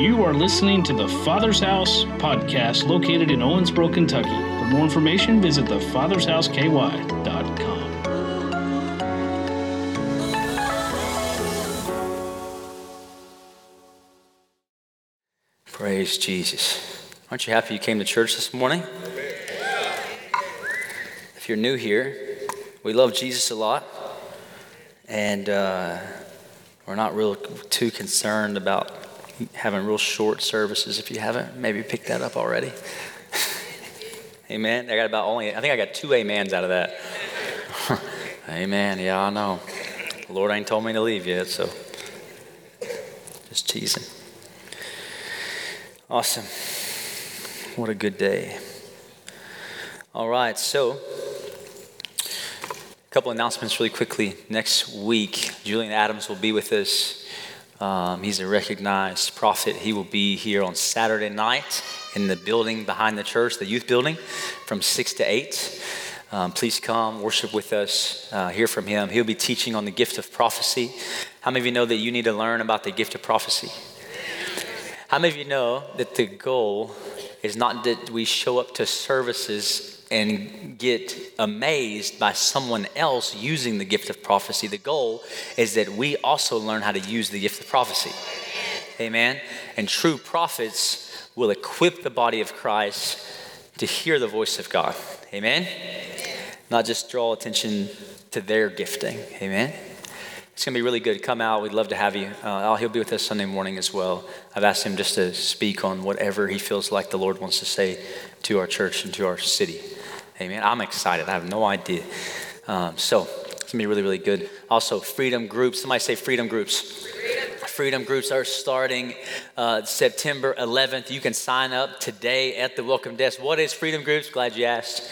You are listening to the Father's House podcast located in Owensboro, Kentucky. For more information, visit thefathershouseky.com. Praise Jesus. Aren't you happy you came to church this morning? If you're new here, we love Jesus a lot, and uh, we're not real too concerned about having real short services. If you haven't, maybe picked that up already. Amen. I got about only, I think I got two amens out of that. Amen. Yeah, I know. The Lord ain't told me to leave yet, so just teasing. Awesome. What a good day. All right, so a couple announcements really quickly. Next week, Julian Adams will be with us. Um, he's a recognized prophet. He will be here on Saturday night in the building behind the church, the youth building, from 6 to 8. Um, please come, worship with us, uh, hear from him. He'll be teaching on the gift of prophecy. How many of you know that you need to learn about the gift of prophecy? How many of you know that the goal is not that we show up to services and get amazed by someone else using the gift of prophecy? The goal is that we also learn how to use the gift of prophecy. Amen. And true prophets will equip the body of Christ to hear the voice of God. Amen. Not just draw attention to their gifting. Amen. It's going to be really good. Come out. We'd love to have you. Uh, he'll be with us Sunday morning as well. I've asked him just to speak on whatever he feels like the Lord wants to say to our church and to our city. Amen. I'm excited. I have no idea. Um, so it's to be really, really good. Also, freedom groups. Somebody say freedom groups. Freedom groups are starting uh, September 11th. You can sign up today at the welcome desk. What is freedom groups? Glad you asked.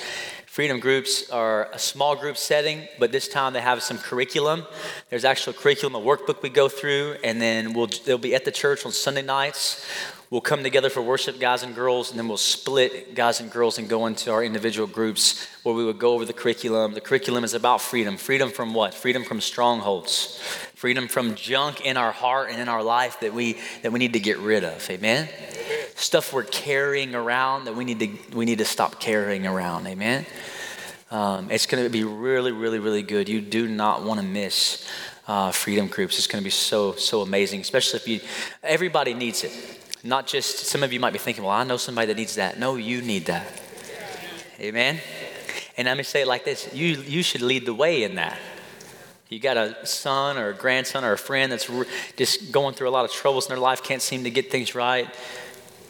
Freedom groups are a small group setting, but this time they have some curriculum. There's actual curriculum, a workbook we go through, and then we'll, they'll be at the church on Sunday nights. We'll come together for worship, guys and girls, and then we'll split guys and girls and go into our individual groups where we would go over the curriculum. The curriculum is about freedom. Freedom from what? Freedom from strongholds. Freedom from junk in our heart and in our life that we that we need to get rid of. Amen. Stuff we're carrying around that we need to we need to stop carrying around. Amen. Um, it's going to be really, really, really good. You do not want to miss uh, freedom groups. It's going to be so, so amazing, especially if you, everybody needs it. Not just, some of you might be thinking, well, I know somebody that needs that. No, you need that. Amen? And let me say it like this you, you should lead the way in that. You got a son or a grandson or a friend that's just going through a lot of troubles in their life, can't seem to get things right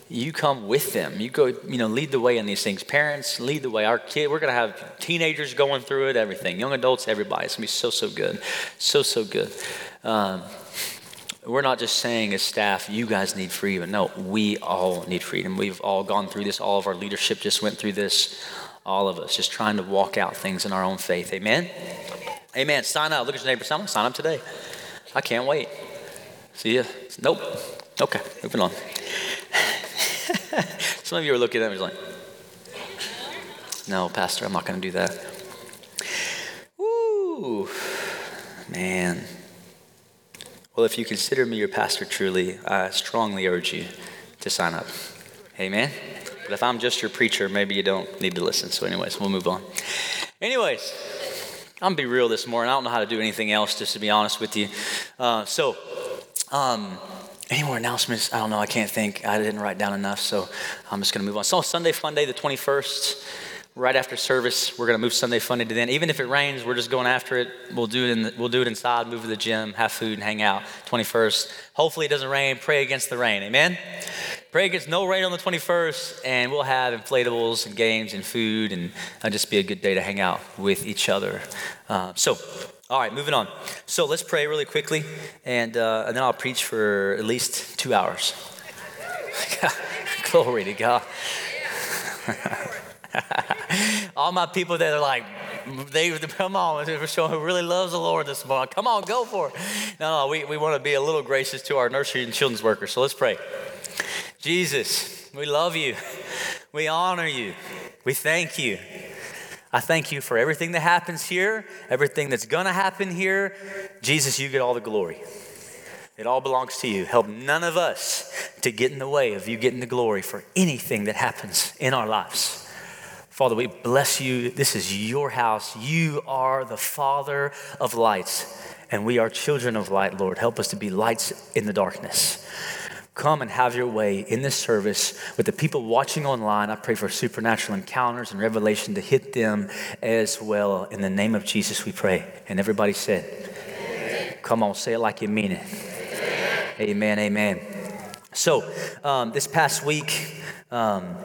you come with them. You go, you know, lead the way in these things. Parents, lead the way. Our kid, we're going to have teenagers going through it, everything. Young adults, everybody. It's going to be so, so good. So, so good. Um, we're not just saying as staff, you guys need freedom. No, we all need freedom. We've all gone through this. All of our leadership just went through this. All of us just trying to walk out things in our own faith. Amen? Amen. Sign up. Look at your neighbor. Sign up, sign up today. I can't wait. See ya. Nope. Okay, moving on. Some of you are looking at me like, no, Pastor, I'm not going to do that. Woo, man. Well, if you consider me your pastor truly, I strongly urge you to sign up. Amen? But if I'm just your preacher, maybe you don't need to listen. So, anyways, we'll move on. Anyways, I'm gonna be real this morning. I don't know how to do anything else, just to be honest with you. Uh, so, um, any more announcements? I don't know. I can't think. I didn't write down enough, so I'm just going to move on. So, Sunday Fun Day, the 21st, right after service, we're going to move Sunday Fun Day to then. Even if it rains, we're just going after it. We'll do it, the, we'll do it inside, move to the gym, have food, and hang out. 21st. Hopefully, it doesn't rain. Pray against the rain. Amen? Pray against no rain on the 21st, and we'll have inflatables and games and food, and it'll just be a good day to hang out with each other. Uh, so, all right, moving on. So let's pray really quickly, and, uh, and then I'll preach for at least two hours. Glory to God. All my people that are like, they come on, someone who really loves the Lord this morning. Come on, go for it. No, no, we, we want to be a little gracious to our nursery and children's workers. So let's pray. Jesus, we love you. We honor you. We thank you. I thank you for everything that happens here, everything that's going to happen here. Jesus, you get all the glory. It all belongs to you. Help none of us to get in the way of you getting the glory for anything that happens in our lives. Father, we bless you. This is your house. You are the Father of lights, and we are children of light, Lord. Help us to be lights in the darkness. Come and have your way in this service with the people watching online. I pray for supernatural encounters and revelation to hit them as well. In the name of Jesus, we pray. And everybody said, Come on, say it like you mean it. Amen, amen. So, um, this past week, um,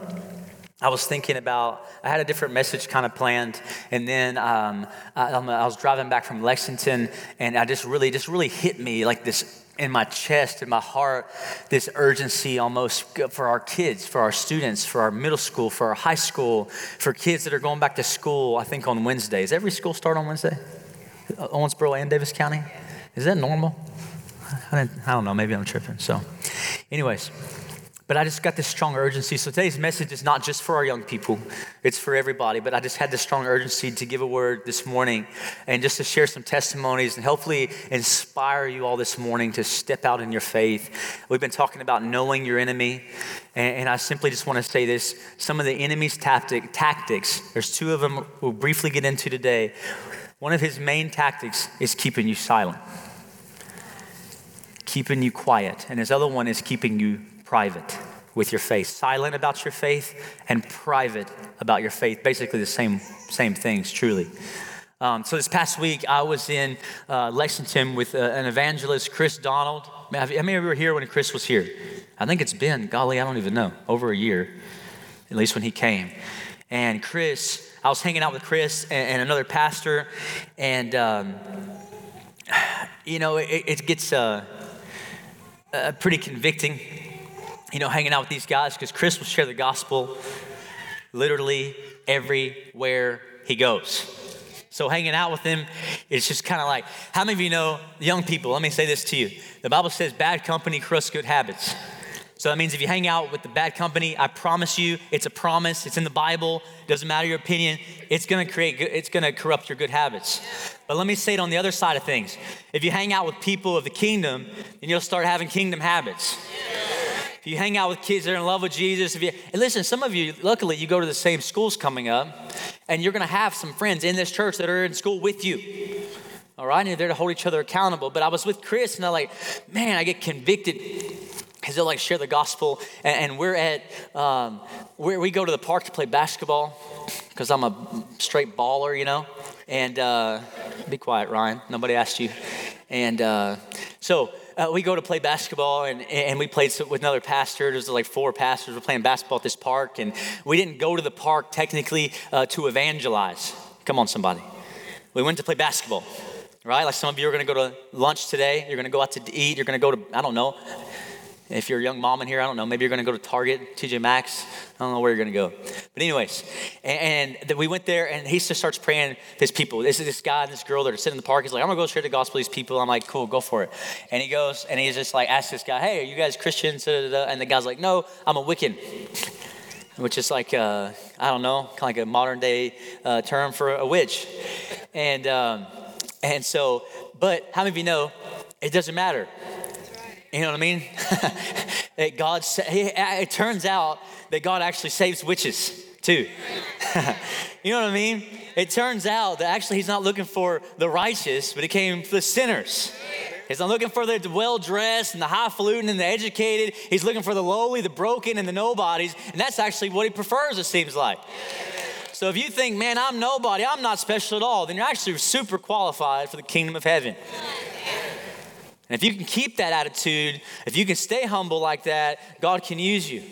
I was thinking about, I had a different message kind of planned, and then um, I, I, was driving back from Lexington, and I just really, just really hit me like this in my chest, in my heart, this urgency almost for our kids, for our students, for our middle school, for our high school, for kids that are going back to school, I think on Wednesdays. Every school start on Wednesday? Owensboro and Daviess County? Is that normal? I, I don't know, maybe I'm tripping. So, anyways, but I just got this strong urgency. So today's message is not just for our young people, it's for everybody. But I just had this strong urgency to give a word this morning and just to share some testimonies and hopefully inspire you all this morning to step out in your faith. We've been talking about knowing your enemy. And, I simply just want to say this some of the enemy's tactic, tactics, there's two of them we'll briefly get into today. One of his main tactics is keeping you silent keeping you quiet, and his other one is keeping you private with your faith, silent about your faith and private about your faith. Basically, the same same things, truly. Um, so this past week, I was in uh, Lexington with uh, an evangelist, Chris Donald. How many of you were here when Chris was here? I think it's been, golly, I don't even know, over a year, at least when he came. And Chris, I was hanging out with Chris and, and another pastor, and um, you know, it, it gets. Uh, uh, pretty convicting, you know, hanging out with these guys because Chris will share the gospel literally everywhere he goes. So hanging out with him, it's just kind of like, how many of you know, young people, let me say this to you. The Bible says bad company corrupts good habits. So that means if you hang out with the bad company, I promise you, it's a promise. It's in the Bible. Doesn't matter your opinion. It's gonna create. It's gonna corrupt your good habits. But let me say it on the other side of things. If you hang out with people of the kingdom, then you'll start having kingdom habits. If you hang out with kids that are in love with Jesus, if you listen, some of you, luckily, you go to the same schools coming up, and you're gonna have some friends in this church that are in school with you. All right, and there to hold each other accountable. But I was with Chris, and I'm like, man, I get convicted because they'll like share the gospel. And, and we're at, um, where we go to the park to play basketball because I'm a straight baller, you know. And uh, be quiet, Ryan. Nobody asked you. And uh, so uh, we go to play basketball, and, and we played with another pastor. There's like four pastors. We're playing basketball at this park, and we didn't go to the park technically uh, to evangelize. Come on, somebody. We went to play basketball, right? Like some of you are going to go to lunch today. You're going to go out to eat. You're going to go to, I don't know, if you're a young mom in here, I don't know, maybe you're going to go to Target, TJ Maxx. I don't know where you're going to go. But, anyways, and, and we went there, and he just starts praying his people. This is this guy and this girl that are sitting in the park. He's like, I'm going to go share the gospel these people. I'm like, cool, go for it. And he goes, and he's just like, asks this guy, hey, are you guys Christians? And the guy's like, no, I'm a Wiccan. Which is like, uh, I don't know, kind of like a modern day uh, term for a witch. And, um, and so, but how many of you know it doesn't matter? You know what I mean? that God, it turns out that God actually saves witches too. you know what I mean? It turns out that actually He's not looking for the righteous, but He came for the sinners. He's not looking for the well dressed and the highfalutin and the educated. He's looking for the lowly, the broken, and the nobodies. And that's actually what He prefers, it seems like. So if you think, man, I'm nobody, I'm not special at all, then you're actually super qualified for the kingdom of heaven. And if you can keep that attitude, if you can stay humble like that, God can use you.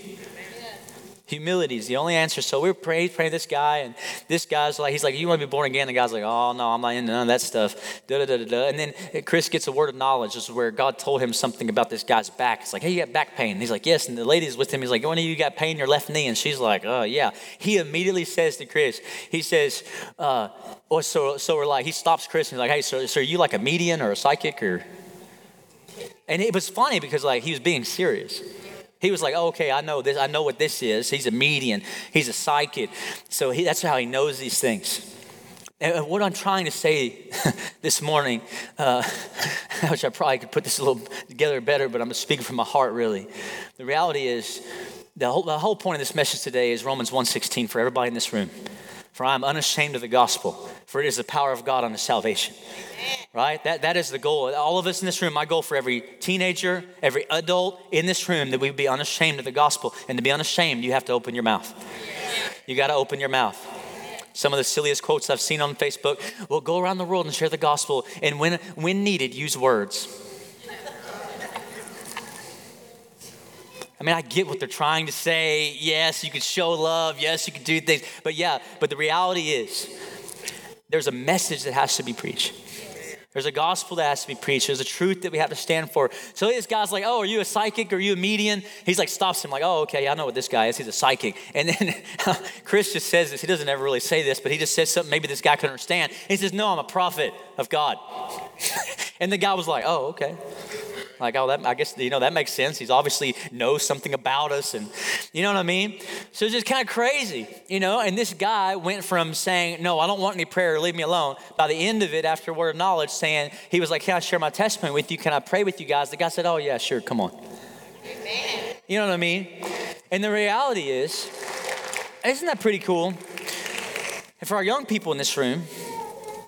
Humility is the only answer. So we're praying, praying this guy, and this guy's like, he's like, You want to be born again? The guy's like, Oh, no, I'm not into none of that stuff. Da, da, da, da. And then Chris gets a word of knowledge. This is where God told him something about this guy's back. It's like, Hey, you got back pain. And he's like, Yes. And the lady's with him. He's like, One of you got pain in your left knee? And she's like, Oh, yeah. He immediately says to Chris, He says, uh, oh, so, so we're like, he stops Chris and he's like, Hey, so, so are you like a medium or a psychic or? And it was funny because like he was being serious. He was like, okay, I know this. I know what this is. He's a medium. He's a psychic. So he, that's how he knows these things. And what I'm trying to say this morning, uh, which I probably could put this a little together better, but I'm speaking from my heart really. The reality is, the whole, the whole point of this message today is Romans 1.16 for everybody in this room. For I am unashamed of the gospel, for it is the power of God unto salvation. Right? That, that is the goal. All of us in this room, my goal for every teenager, every adult in this room, that we be unashamed of the gospel. And to be unashamed, you have to open your mouth. You got to open your mouth. Some of the silliest quotes I've seen on Facebook. Well, go around the world and share the gospel, and when, when needed, use words. I mean, I get what they're trying to say. Yes, you could show love. Yes, you could do things. But yeah, but the reality is, there's a message that has to be preached. There's a gospel that has to be preached. There's a truth that we have to stand for. So this guy's like, "Oh, are you a psychic? Are you a medium?" He's like, stops him, like, "Oh, okay, I know what this guy is. He's a psychic." And then Chris just says this. He doesn't ever really say this, but he just says something maybe this guy can understand. He says, "No, I'm a prophet of God." and the guy was like, "Oh, okay." Like, oh, that, I guess, you know, that makes sense. He's obviously knows something about us. And you know what I mean? So it's just kind of crazy, you know? And this guy went from saying, no, I don't want any prayer, leave me alone. By the end of it, after word of knowledge, saying, he was like, can I share my testimony with you? Can I pray with you guys? The guy said, oh, yeah, sure, come on. Amen. You know what I mean? And the reality is, isn't that pretty cool? And for our young people in this room,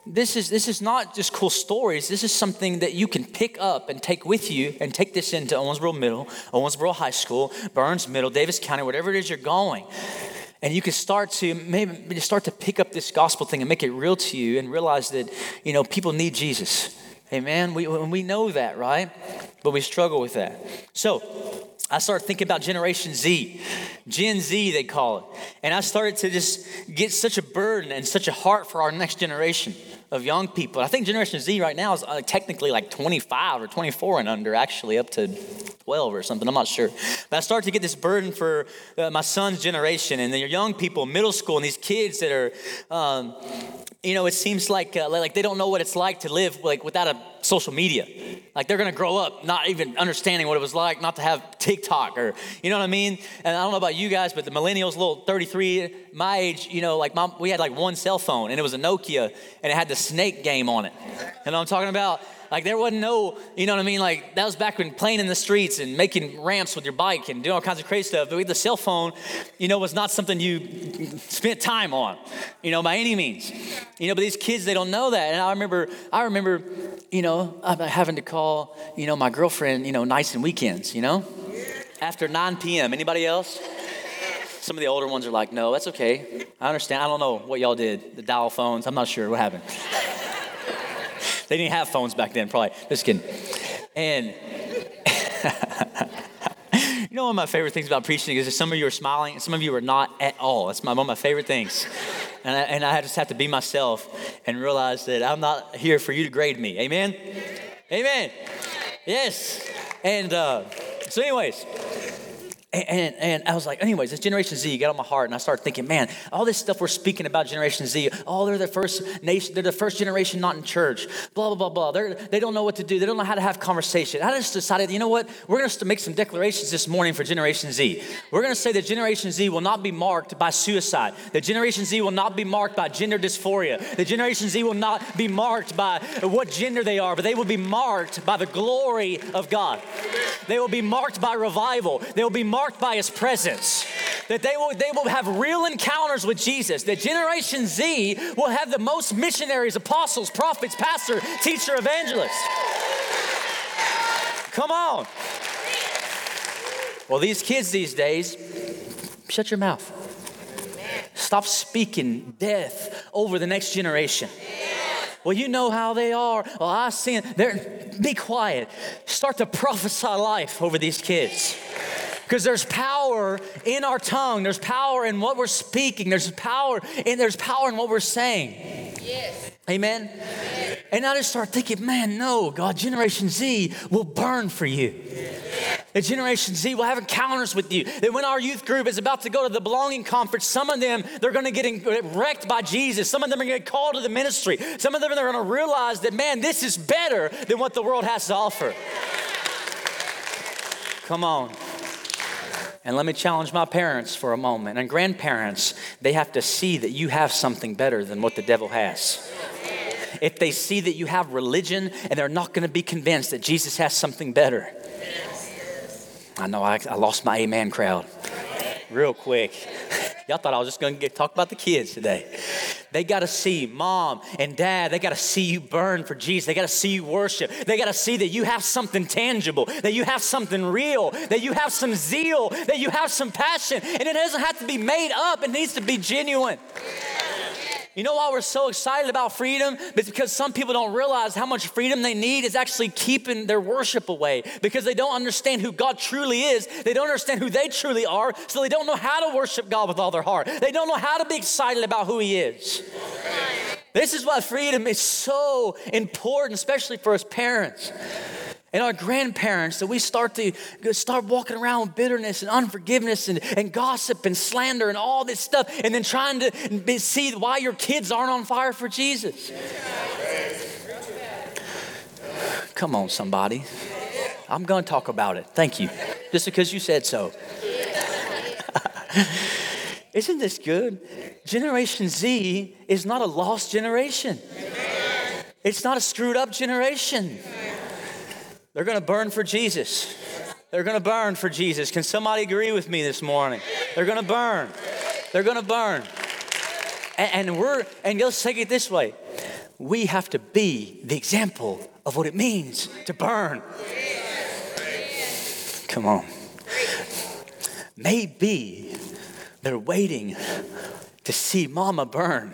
this is this is not just cool stories. This is something that you can pick up and take with you and take this into Owensboro Middle, Owensboro High School, Burns Middle, Daviess County, whatever it is you're going. And you can start to maybe start to pick up this gospel thing and make it real to you and realize that, you know, people need Jesus. Amen. We, we know that, right? But we struggle with that. So I started thinking about Generation Z, Gen Z, they call it. And I started to just get such a burden and such a heart for our next generation of young people. I think Generation Z right now is uh, technically like 25 or 24 and under, actually, up to 12 or something. I'm not sure. But I started to get this burden for uh, my son's generation and the young people, middle school, and these kids that are, um, you know, it seems like uh, like they don't know what it's like to live like without a social media. Like they're gonna grow up not even understanding what it was like not to have TikTok or you know what I mean. And I don't know about you guys, but the millennials, little 33, my age, you know, like mom, we had like one cell phone and it was a Nokia and it had the snake game on it. What I'm talking about? Like there wasn't no, you know what I mean? Like that was back when playing in the streets and making ramps with your bike and doing all kinds of crazy stuff. But the cell phone, you know, was not something you spent time on, you know, by any means. You know, but these kids, they don't know that. And I remember, I remember, you know, having to call, you know, my girlfriend, you know, nights and weekends, you know, after 9 p.m. Anybody else? Some of the older ones are like, no, that's okay. I understand. I don't know what y'all did. The dial phones. I'm not sure what happened. They didn't have phones back then, probably. Just kidding. And you know one of my favorite things about preaching is that some of you are smiling and some of you are not at all. That's my, one of my favorite things. And I, and I just have to be myself and realize that I'm not here for you to grade me. Amen? Amen. Yes. And uh, so, anyways, and, and I was like, anyways, this Generation Z got on my heart, and I started thinking, man, all this stuff we're speaking about Generation Z, oh, they're the first nation, they're the first generation not in church, blah, blah, blah, blah. They're, they don't know what to do, they don't know how to have conversation. I just decided, you know what? We're gonna make some declarations this morning for Generation Z. We're gonna say that Generation Z will not be marked by suicide, that Generation Z will not be marked by gender dysphoria, that Generation Z will not be marked by what gender they are, but they will be marked by the glory of God. They will be marked by revival. They will be marked marked by his presence. That they will, they will have real encounters with Jesus. That Generation Z will have the most missionaries, apostles, prophets, pastor, teacher, evangelist. Come on. Well, these kids these days, shut your mouth. Stop speaking death over the next generation. Well, you know how they are. Well, I see. They're, be quiet. Start to prophesy life over these kids. Because there's power in our tongue. There's power in what we're speaking. There's power and there's power in what we're saying. Yes. Amen. Amen. And I just start thinking, man, no, God, Generation Z will burn for you. The Generation Z will have encounters with you. That when our youth group is about to go to the belonging conference, some of them, they're going to get wrecked by Jesus. Some of them are going to get called to the ministry. Some of them are going to realize that, man, this is better than what the world has to offer. Come on. And let me challenge my parents for a moment and grandparents. They have to see that you have something better than what the devil has. If they see that you have religion and they're not going to be convinced that Jesus has something better. I know I, I lost my amen crowd real quick. Y'all thought I was just going to talk about the kids today. They got to see mom and dad, they got to see you burn for Jesus. They got to see you worship. They got to see that you have something tangible, that you have something real, that you have some zeal, that you have some passion. And it doesn't have to be made up, it needs to be genuine. You know why we're so excited about freedom? It's because some people don't realize how much freedom they need is actually keeping their worship away because they don't understand who God truly is. They don't understand who they truly are, so they don't know how to worship God with all their heart. They don't know how to be excited about who He is. This is why freedom is so important, especially for us parents and our grandparents that we start to start walking around with bitterness and unforgiveness and, and gossip and slander and all this stuff and then trying to see why your kids aren't on fire for jesus. Come on somebody. I'm going to talk about it. Thank you. Just because you said so. Isn't this good? Generation z is not a lost generation. It's not a screwed up generation they're going to burn for Jesus. They're going to burn for Jesus. Can somebody agree with me this morning? They're going to burn. They're going to burn. And, and we're, and let's take it this way we have to be the example of what it means to burn. Come on. Maybe they're waiting to see mama burn.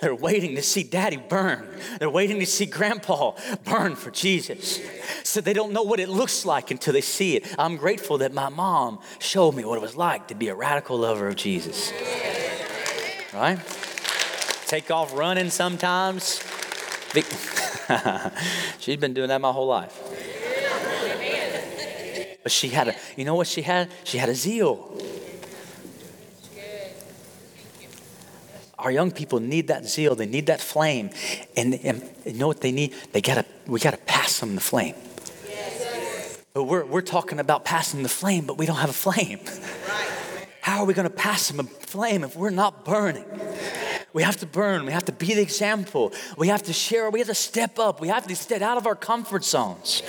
They're waiting to see daddy burn. They're waiting to see grandpa burn for Jesus. So they don't know what it looks like until they see it. I'm grateful that my mom showed me what it was like to be a radical lover of Jesus. Right? Take off running sometimes. She's been doing that my whole life. But she had a, you know what she had? She had a zeal. Our young people need that zeal. They need that flame. And, and you know what they need? They gotta, we got to pass them the flame. But we're, we're talking about passing the flame, but we don't have a flame. How are we going to pass them a flame if we're not burning? We have to burn. We have to be the example. We have to share. We have to step up. We have to step out of our comfort zones.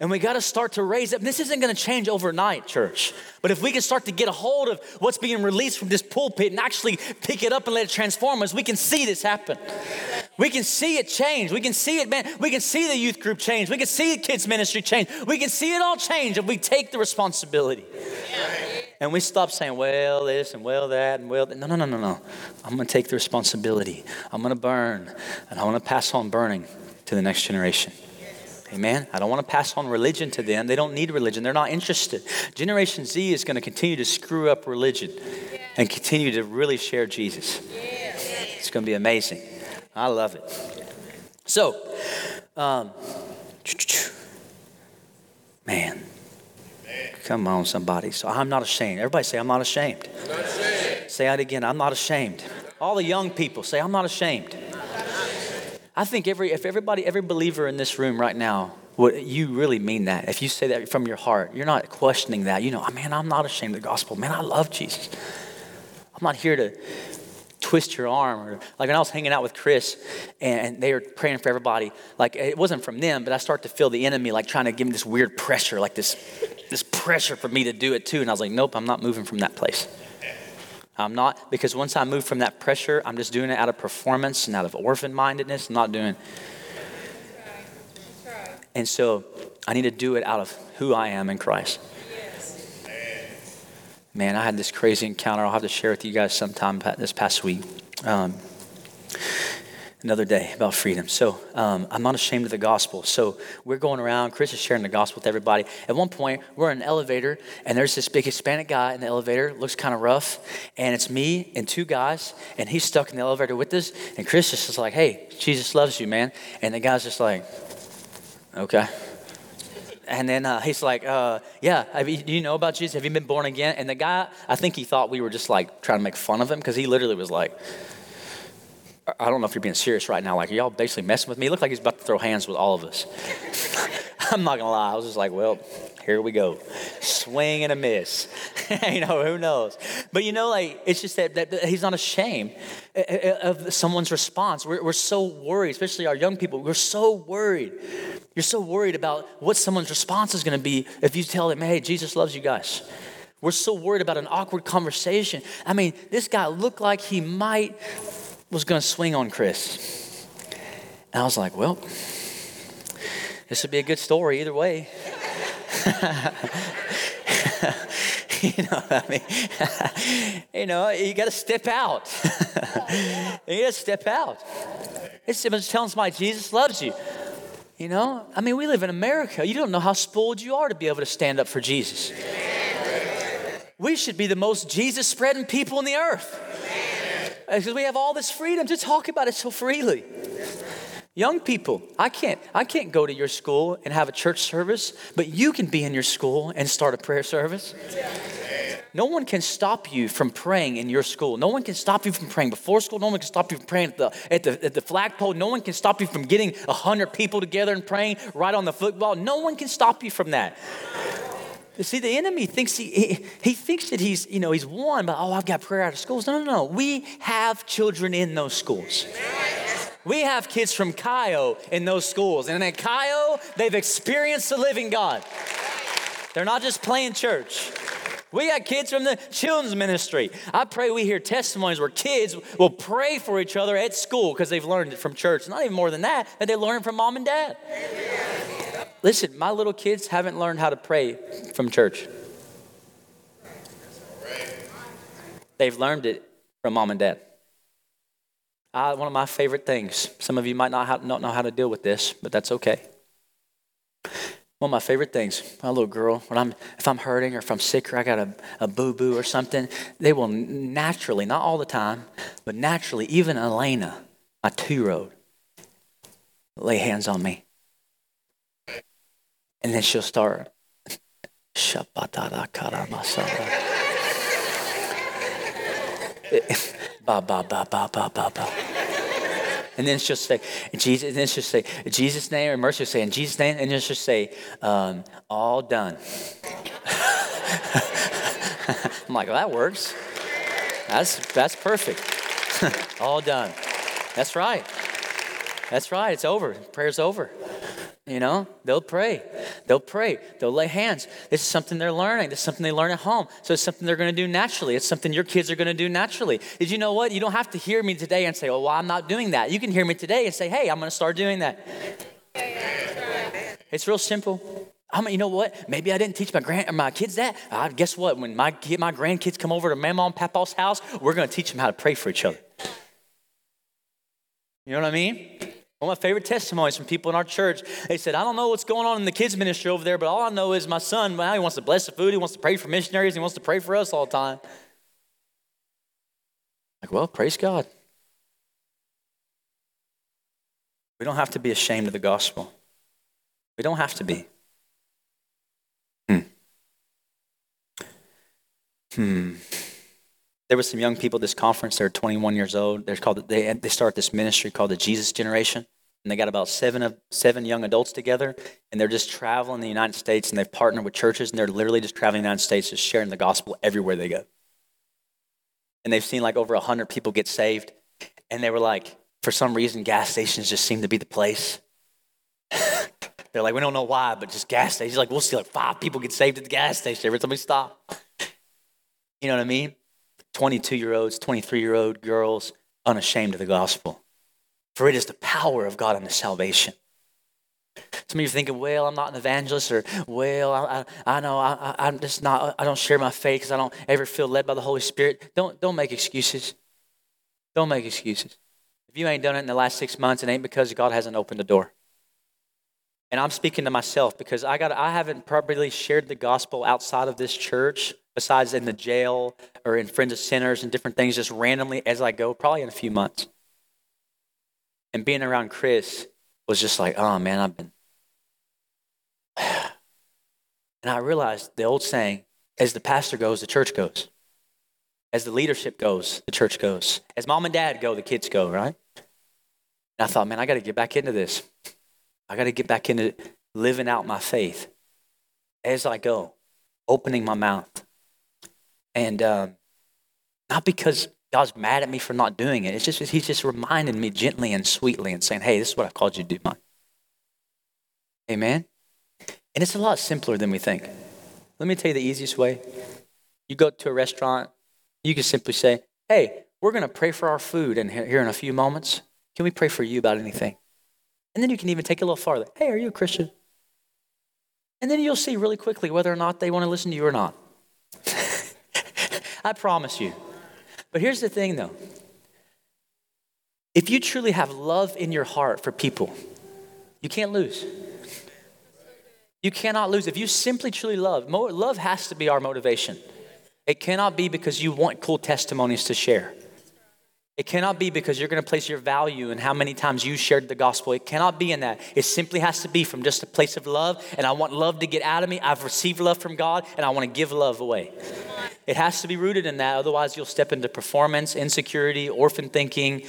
And we got to start to raise up. This isn't going to change overnight, church. But if we can start to get a hold of what's being released from this pulpit and actually pick it up and let it transform us, we can see this happen. We can see it change. We can see it, man. We can see the youth group change. We can see the kids' ministry change. We can see it all change if we take the responsibility. And we stop saying, well, this and well, that and well, that. no, no, no, no, no. I'm going to take the responsibility. I'm going to burn, and I want to pass on burning to the next generation. Amen. I don't want to pass on religion to them. They don't need religion. They're not interested. Generation Z is going to continue to screw up religion and continue to really share Jesus. It's going to be amazing. I love it. So, um, man, come on, somebody. So I'm not ashamed. Everybody say, I'm not ashamed. I'm not ashamed. Say it again. I'm not ashamed. All the young people say, I'm not ashamed. I think every, if everybody, every believer in this room right now, what you really mean that. If you say that from your heart, you're not questioning that. You know, ah, man, I'm not ashamed of the gospel. Man, I love Jesus. I'm not here to twist your arm or like when I was hanging out with Chris and they were praying for everybody, like it wasn't from them, but I start to feel the enemy like trying to give me this weird pressure, like this this pressure for me to do it too. And I was like, nope, I'm not moving from that place. I'm not, because once I move from that pressure, I'm just doing it out of performance and out of orphan mindedness. I'm not doing And so I need to do it out of who I am in Christ. Man, I had this crazy encounter. I'll have to share with you guys sometime this past week. Um, another day about freedom. So um, I'm not ashamed of the gospel. So we're going around. Chris is sharing the gospel with everybody. At one point, we're in an elevator, and there's this big Hispanic guy in the elevator. Looks kind of rough, and it's me and two guys, and he's stuck in the elevator with us. And Chris is just like, "Hey, Jesus loves you, man." And the guy's just like, "Okay." And then uh, he's like, uh, Yeah, you, do you know about Jesus? Have you been born again? And the guy, I think he thought we were just like trying to make fun of him because he literally was like, I don't know if you're being serious right now. Like, y'all basically messing with me? He looked like he's about to throw hands with all of us. I'm not gonna lie. I was just like, well, here we go. Swing and a miss. you know, who knows? But you know, like, it's just that, that, that he's not ashamed uh, uh, uh, of someone's response. We're, we're so worried, especially our young people. We're so worried. You're so worried about what someone's response is going to be if you tell them, hey, Jesus loves you guys. We're so worried about an awkward conversation. I mean, this guy looked like he might was going to swing on Chris. And I was like, well, this would be a good story either way. you know what I mean? you know, you got to step out. you got to step out. It's just telling somebody Jesus loves you. You know, I mean, we live in America. You don't know how spoiled you are to be able to stand up for Jesus. We should be the most Jesus spreading people in the earth Uh, because we have all this freedom to talk about it so freely. Young people, I can't, I can't go to your school and have a church service, but you can be in your school and start a prayer service. No one can stop you from praying in your school. No one can stop you from praying before school. No one can stop you from praying at the, at the, at the flagpole. No one can stop you from getting 100 people together and praying right on the football. No one can stop you from that. See, the enemy thinks he, he, he, thinks that he's, you know, he's won, but oh, I've got prayer out of schools. No, no, no. We have children in those schools. We have kids from Cayo in those schools. And at Cayo, they've experienced the living God. They're not just playing church. We got kids from the children's ministry. I pray we hear testimonies where kids will pray for each other at school because they've learned it from church. Not even more than that, that they learn it from mom and dad. Listen, my little kids haven't learned how to pray from church. They've learned it from mom and dad. Uh, one of my favorite things. Some of you might not, not know how to deal with this, but that's okay. One of my favorite things, my little girl, when I'm, if I'm hurting or if I'm sick or I got a, a boo boo or something, they will naturally, not all the time, but naturally, even Elena, my two year old, lay hands on me. And then she'll start. ba ba ba ba ba ba ba. And then she'll say, Jesus, and then she'll say, Jesus' name, and Mercy will say, in Jesus' name, and then she'll say, um, all done. I'm like, well, that works. That's, that's perfect. all done. That's right. That's right. It's over. Prayer's over. You know, they'll pray. They'll pray. They'll lay hands. This is something they're learning. This is something they learn at home. So it's something they're going to do naturally. It's something your kids are going to do naturally. Did you know what? You don't have to hear me today and say, oh, well, I'm not doing that. You can hear me today and say, hey, I'm going to start doing that. It's real simple. I mean, you know what? Maybe I didn't teach my grand my kids that. Uh, guess what? When my my grandkids come over to Mama and Papa's house, we're going to teach them how to pray for each other. You know what I mean? One of my favorite testimonies from people in our church, they said, I don't know what's going on in the kids' ministry over there, but all I know is my son, well, he wants to bless the food, he wants to pray for missionaries, he wants to pray for us all the time. Like, well, praise God. We don't have to be ashamed of the gospel. We don't have to be. Hmm. Hmm there were some young people at this conference. They're 21 years old. They're called they they start this ministry called the Jesus Generation, and they got about seven of seven young adults together, and they're just traveling the United States, and they've partnered with churches, and they're literally just traveling the United States, just sharing the gospel everywhere they go. And they've seen like over hundred people get saved, and they were like, for some reason, gas stations just seem to be the place. they're like, we don't know why, but just gas stations. Like we'll see like five people get saved at the gas station every time we stop. You know what I mean? 22 year olds, 23 year old girls, unashamed of the gospel. For it is the power of God unto salvation. Some of you are thinking, well, I'm not an evangelist, or well, I, I, I know I, I'm just not, I don't share my faith because I don't ever feel led by the Holy Spirit. Don't, don't make excuses. Don't make excuses. If you ain't done it in the last six months, it ain't because God hasn't opened the door. And I'm speaking to myself because I got I haven't probably shared the gospel outside of this church besides in the jail or in Friends of Sinners and different things, just randomly as I go, probably in a few months. And being around Chris was just like, oh man, I've been. And I realized the old saying, as the pastor goes, the church goes. As the leadership goes, the church goes. As mom and dad go, the kids go, right? And I thought, man, I got to get back into this. I got to get back into living out my faith as I go, opening my mouth, And um, not because God's mad at me for not doing it. It's just He's just reminding me gently and sweetly and saying, hey, this is what I called you to do, mine. Amen? And it's a lot simpler than we think. Let me tell you the easiest way. You go to a restaurant, you can simply say, hey, we're going to pray for our food and here in a few moments. Can we pray for you about anything? And then you can even take it a little farther. Hey, are you a Christian? And then you'll see really quickly whether or not they want to listen to you or not. I promise you. But here's the thing though if you truly have love in your heart for people, you can't lose. You cannot lose. If you simply truly love, love has to be our motivation. It cannot be because you want cool testimonies to share. It cannot be because you're going to place your value in how many times you shared the gospel. It cannot be in that. It simply has to be from just a place of love, and I want love to get out of me. I've received love from God, and I want to give love away. It has to be rooted in that, otherwise, you'll step into performance, insecurity, orphan thinking,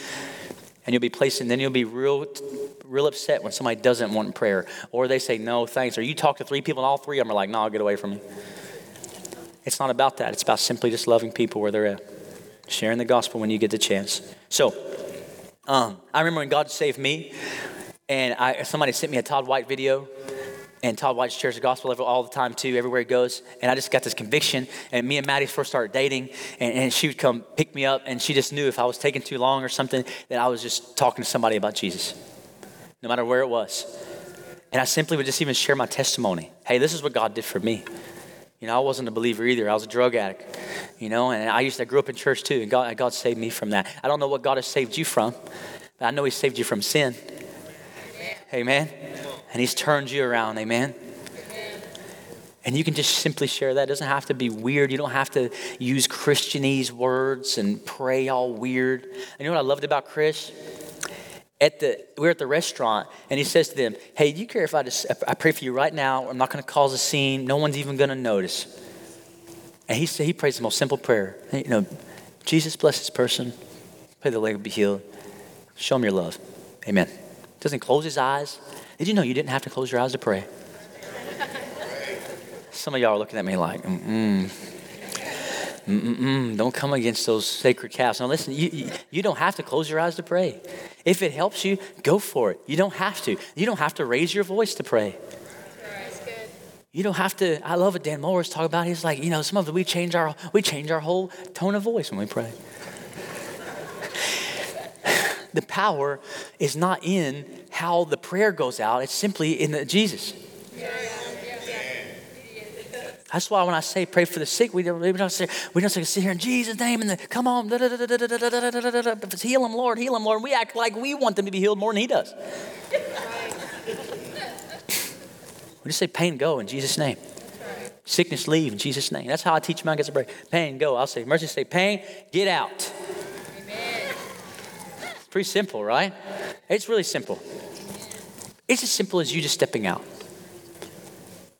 and you'll be placed, and then you'll be real real upset when somebody doesn't want prayer or they say no thanks or you talk to three people and all three of them are like no I'll get away from me." it's not about that it's about simply just loving people where they're at sharing the gospel when you get the chance so um, i remember when god saved me and I, somebody sent me a todd white video and Todd White shares the gospel all the time too, everywhere he goes. And I just got this conviction. And me and Maddie first started dating, and, and, she would come pick me up, and she just knew if I was taking too long or something that I was just talking to somebody about Jesus no matter where it was. And I simply would just even share my testimony. Hey, this is what God did for me. You know, I wasn't a believer either. I was a drug addict. You know, and I used to I grew up in church too, and God, God saved me from that. I don't know what God has saved you from, but I know He saved you from sin. Amen. And He's turned you around. Amen. And you can just simply share that. It doesn't have to be weird. You don't have to use Christianese words and pray all weird. And you know what I loved about Chris? At the we're at the restaurant and he says to them hey do you care if i just i pray for you right now? I'm not going to cause a scene. No one's even going to notice. And he said he prays the most simple prayer. You know jesus bless this person. Pray the leg will be healed. Show him your love. Amen. Doesn't close his eyes. Did you know you didn't have to close your eyes to pray? Some of y'all are looking at me like mm Mm-mm, don't come against those sacred calves. Now, listen, you, you, don't have to close your eyes to pray. If it helps you, go for it. You don't have to. You don't have to raise your voice to pray. You don't have to. I love what Dan Mohler talk about. He's like, you know, some of it we change our we change our whole tone of voice when we pray. the power is not in how the prayer goes out. It's simply in the Jesus. That's why when I say pray for the sick, we don't, we don't say we don't say sit here in Jesus' name and the, come on, heal them, Lord, heal them, Lord. We act like we want them to be healed more than He does. we just say pain go in Jesus' name. Sickness leave in Jesus' name. That's how I teach my kids to pray. Pain go. I'll say mercy. Say pain get out. It's pretty simple, right? It's really simple. It's as simple as you just stepping out.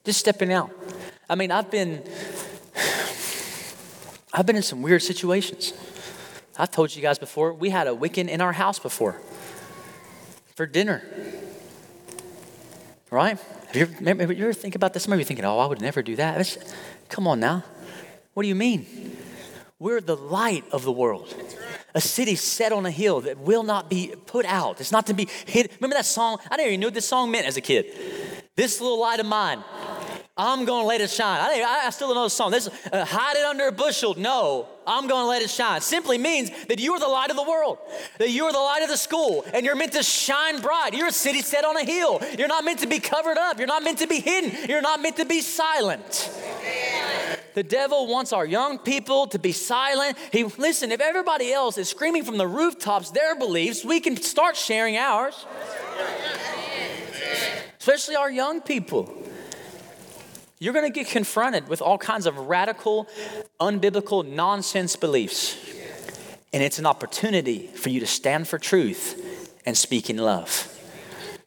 Just stepping out. I mean, I've been I've been in some weird situations. I've told you guys before, we had a Wiccan in our house before for dinner. Right? Have you ever, you ever think about this? Maybe you're thinking, oh, I would never do that. Come on now. What do you mean? We're the light of the world. A city set on a hill that will not be put out. It's not to be hid. Remember that song? I didn't even know what this song meant as a kid. This little light of mine I'm going to let it shine. I, I still don't know the song. This, uh, hide it under a bushel. No, I'm going to let it shine. Simply means that you are the light of the world, that you are the light of the school, and you're meant to shine bright. You're a city set on a hill. You're not meant to be covered up. You're not meant to be hidden. You're not meant to be silent. The devil wants our young people to be silent. He listen, if everybody else is screaming from the rooftops their beliefs, we can start sharing ours. Especially our young people. You're going to get confronted with all kinds of radical, unbiblical, nonsense beliefs. And it's an opportunity for you to stand for truth and speak in love.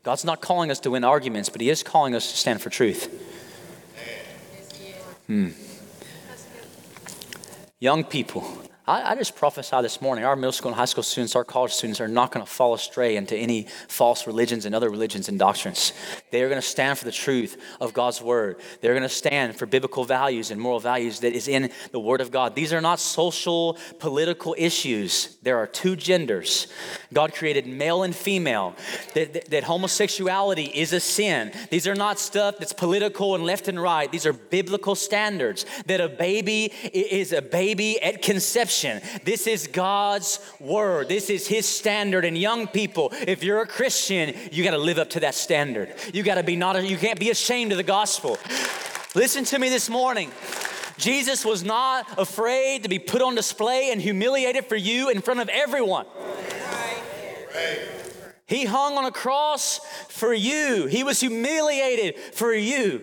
God's not calling us to win arguments, but He is calling us to stand for truth. Hmm. Young people, I, I just prophesy this morning our middle school and high school students, our college students are not going to fall astray into any false religions and other religions and doctrines. They are going to stand for the truth of God's word. They're going to stand for biblical values and moral values that is in the word of God. These are not social, political issues. There are two genders. God created male and female, that, that, that homosexuality is a sin. These are not stuff that's political and left and right. These are biblical standards that a baby is a baby at conception this is God's word. This is His standard. And young people, if you're a Christian, you got to live up to that standard. You got to be not, you can't be ashamed of the gospel. Listen to me this morning. Jesus was not afraid to be put on display and humiliated for you in front of everyone. He hung on a cross for you. He was humiliated for you.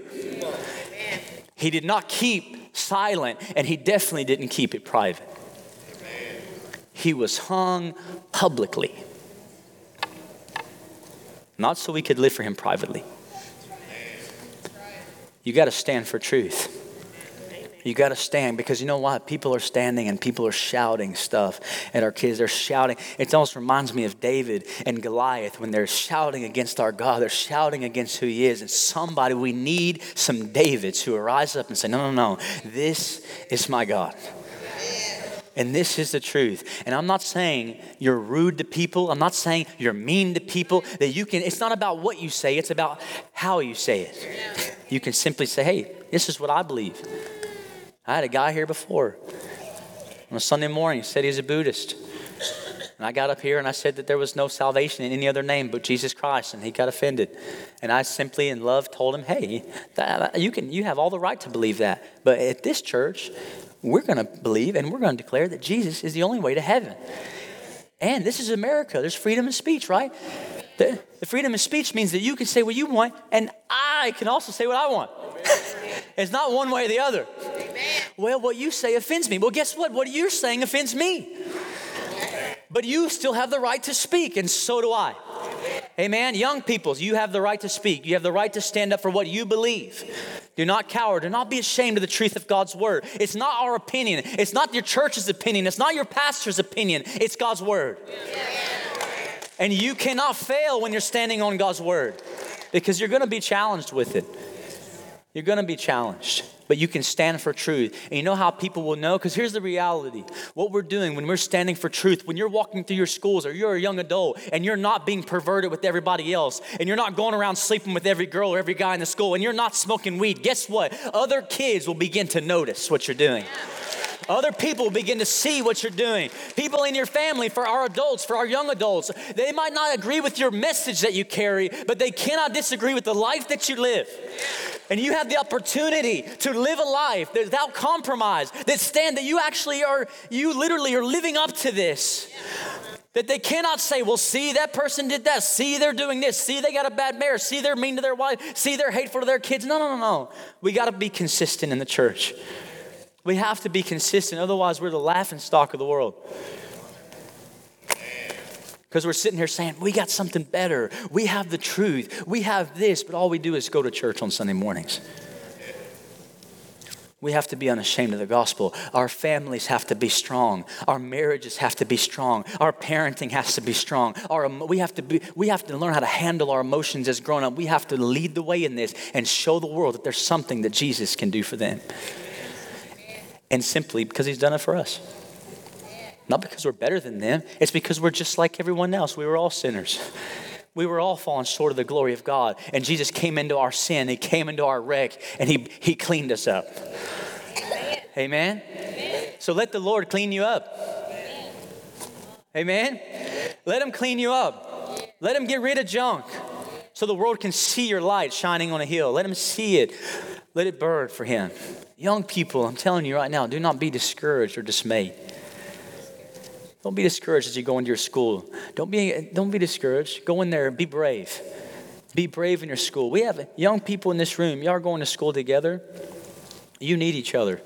He did not keep silent, and he definitely didn't keep it private he was hung publicly. Not so we could live for him privately. You got to stand for truth. You got to stand because you know what? People are standing and people are shouting stuff at our kids. They're shouting. It almost reminds me of David and Goliath when they're shouting against our God. They're shouting against who He is. And somebody, we need some Davids who rise up and say, No, no, no, this is my God. And this is the truth. And I'm not saying you're rude to people. I'm not saying you're mean to people. That you can, it's not about what you say, it's about how you say it. You can simply say, hey, this is what I believe. I had a guy here before on a Sunday morning, he said he's a Buddhist. And I got up here and I said that there was no salvation in any other name but Jesus Christ, and he got offended. And I simply, in love, told him, "Hey, that, you can, you have all the right to believe that, but at this church, we're going to believe and we're going to declare that Jesus is the only way to heaven. And this is America. There's freedom of speech, right? The, the freedom of speech means that you can say what you want, and I can also say what I want. it's not one way or the other. Well, what you say offends me. Well, guess what? What you're saying offends me. But you still have the right to speak, and so do I. Amen. Young people, you have the right to speak. You have the right to stand up for what you believe. Do not cower. Do not be ashamed of the truth of God's word. It's not our opinion. It's not your church's opinion. It's not your pastor's opinion. It's God's word. And you cannot fail when you're standing on God's word because you're going to be challenged with it. You're going to be challenged, but you can stand for truth. And you know how people will know? Because here's the reality what we're doing when we're standing for truth, when you're walking through your schools or you're a young adult and you're not being perverted with everybody else, and you're not going around sleeping with every girl or every guy in the school, and you're not smoking weed, guess what? Other kids will begin to notice what you're doing. Other people begin to see what you're doing. People in your family, for our adults, for our young adults, they might not agree with your message that you carry, but they cannot disagree with the life that you live. And you have the opportunity to live a life without compromise, that stand that you actually are, you literally are living up to this. That they cannot say, well, see, that person did that. See, they're doing this. See, they got a bad marriage. See, they're mean to their wife. See, they're hateful to their kids. No, no, no, no. We got to be consistent in the church. We have to be consistent, otherwise, we're the laughing stock of the world. Because we're sitting here saying, we got something better. We have the truth. We have this, but all we do is go to church on Sunday mornings. We have to be unashamed of the gospel. Our families have to be strong. Our marriages have to be strong. Our parenting has to be strong. Our, we, have to be, we have to learn how to handle our emotions as grown up. We have to lead the way in this and show the world that there's something that Jesus can do for them and simply because He's done it for us. Not because we're better than them, it's because we're just like everyone else. We were all sinners. We were all falling short of the glory of God. And Jesus came into our sin, He came into our wreck, and He, he cleaned us up. Amen? Amen? So let the Lord clean you up. Amen? Let Him clean you up. Let Him get rid of junk so the world can see your light shining on a hill. Let Him see it. Let it burn for Him. Young people, I'm telling you right now, do not be discouraged or dismayed. Don't be discouraged as you go into your school. Don't be, don't be discouraged. Go in there and be brave. Be brave in your school. We have young people in this room. Y'all are going to school together. You need each other.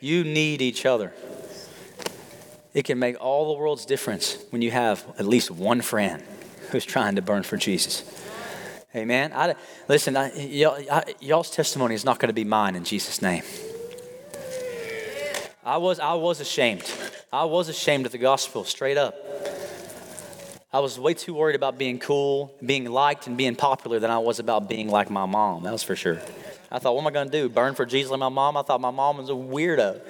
You need each other. It can make all the world's difference when you have at least one friend who's trying to burn for Jesus. Amen. I, listen, I, y'all, I, y'all's testimony is not going to be mine in Jesus' name. I was, I was ashamed. I was ashamed of the gospel, straight up. I was way too worried about being cool, being liked, and being popular than I was about being like my mom. That was for sure. I thought, what am I going to do? Burn for Jesus like my mom? I thought my mom was a weirdo.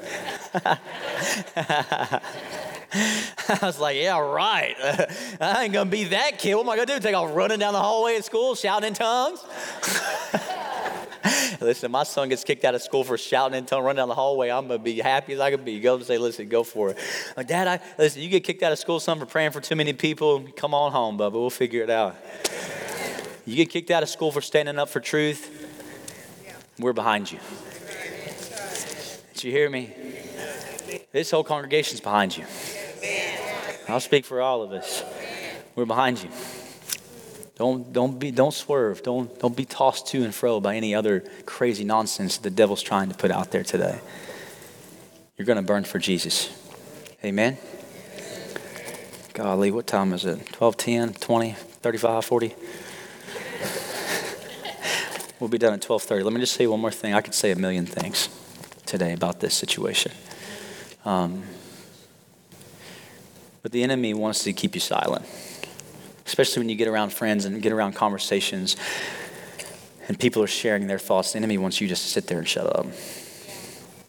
I was like, yeah, right. I ain't to be that kid. What am I to do? Take off running down the hallway at school, shouting in tongues? listen, my son gets kicked out of school for shouting and telling, run down the hallway. I'm gonna be happy as I can be. Go and say, listen, go for it. Like, Dad, I listen. You get kicked out of school, son, for praying for too many people. Come on home, Bubba. We'll figure it out. You get kicked out of school for standing up for truth. We're behind you. Did you hear me? This whole congregation's behind you. I'll speak for all of us. We're behind you. Don't, don't, be, don't swerve. Don't, don't be tossed to and fro by any other crazy nonsense the devil's trying to put out there today. You're going to burn for Jesus. Amen? Golly, what time is it? 12, 10, 20, 35, 40? we'll be done at 12.30. Let me just say one more thing. I could say a million things today about this situation. Um, but the enemy wants to keep you silent especially when you get around friends and get around conversations and people are sharing their thoughts. The enemy wants you just to sit there and shut up.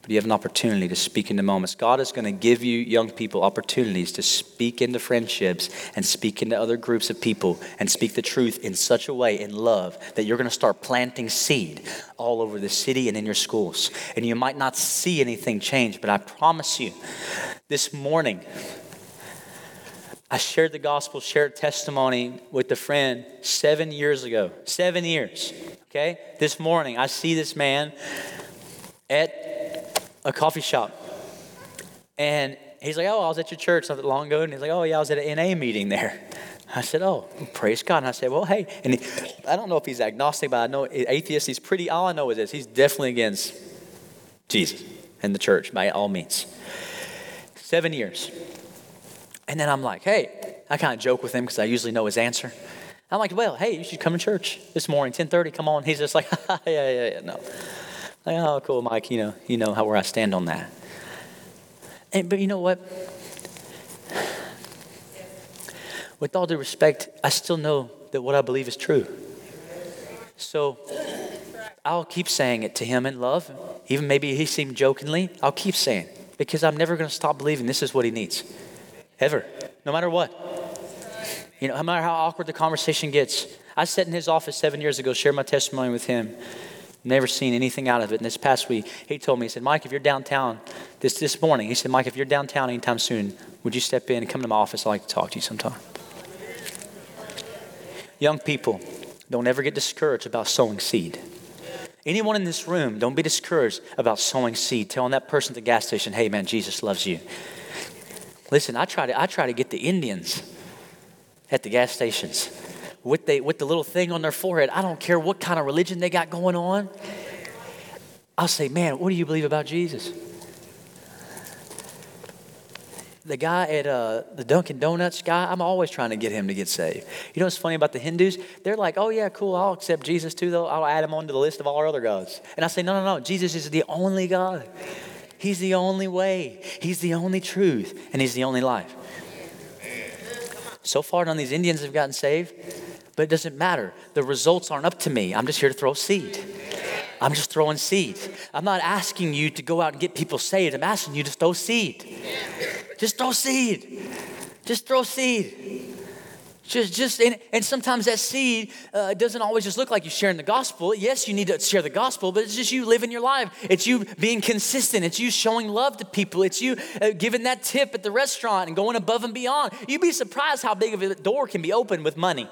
But you have an opportunity to speak into moments. God is going to give you young people opportunities to speak into friendships and speak into other groups of people and speak the truth in such a way in love that you're going to start planting seed all over the city and in your schools. And you might not see anything change, but I promise you, this morning, I shared the gospel, shared testimony with a friend seven years ago. Seven years. Okay? This morning, I see this man at a coffee shop. And he's like, Oh, I was at your church not that long ago. And he's like, Oh, yeah, I was at an NA meeting there. I said, Oh, praise God. And I said, Well, hey. And he, I don't know if he's agnostic, but I know atheist. He's pretty, all I know is this he's definitely against Jesus and the church by all means. Seven years. And then I'm like, hey, I kind of joke with him because I usually know his answer. I'm like, well, hey, you should come to church this morning, 10:30. Come on. He's just like, yeah, yeah, yeah, no. Like, oh, cool, Mike. You know, you know how where I stand on that. And but you know what? With all due respect, I still know that what I believe is true. So I'll keep saying it to him in love. Even maybe he seemed jokingly. I'll keep saying because I'm never going to stop believing this is what he needs ever, no matter what. You know, no matter how awkward the conversation gets. I sat in his office seven years ago, shared my testimony with him. Never seen anything out of it. And this past week, he told me, he said, Mike, if you're downtown, this, this morning, he said, Mike, if you're downtown anytime soon, would you step in and come to my office? I'd like to talk to you sometime. Young people, don't ever get discouraged about sowing seed. Anyone in this room, don't be discouraged about sowing seed, telling that person at the gas station, hey man, Jesus loves you. Listen, I try to, I try to get the Indians at the gas stations with, the, with the little thing on their forehead. I don't care what kind of religion they got going on. I'll say, man, what do you believe about Jesus? The guy at uh, the Dunkin' Donuts guy, I'm always trying to get him to get saved. You know what's funny about the Hindus? They're like, oh, yeah, cool, I'll accept Jesus too, though. I'll add him onto the list of all our other gods. And I say, no, no, no, Jesus is the only God. He's the only way, He's the only truth, and He's the only life. So far, none of these Indians have gotten saved, but it doesn't matter. The results aren't up to me. I'm just here to throw seed. I'm just throwing seed. I'm not asking you to go out and get people saved. I'm asking you to throw seed. Just throw seed. Just throw seed. Just, just, and, and sometimes that seed uh, doesn't always just look like you sharing the gospel. Yes, you need to share the gospel, but it's just you living your life. It's you being consistent. It's you showing love to people. It's you uh, giving that tip at the restaurant and going above and beyond. You'd be surprised how big of a door can be opened with money.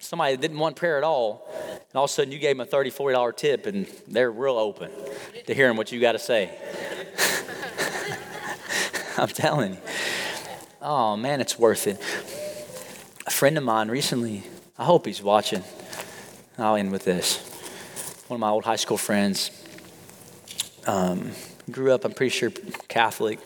Somebody didn't want prayer at all, and all of a sudden you gave them a $30, $40 tip, and they're real open to hearing what you got to say. I'm telling you. Oh, man, it's worth it. A friend of mine recently, I hope he's watching. I'll end with this. One of my old high school friends um, grew up, I'm pretty sure, Catholic,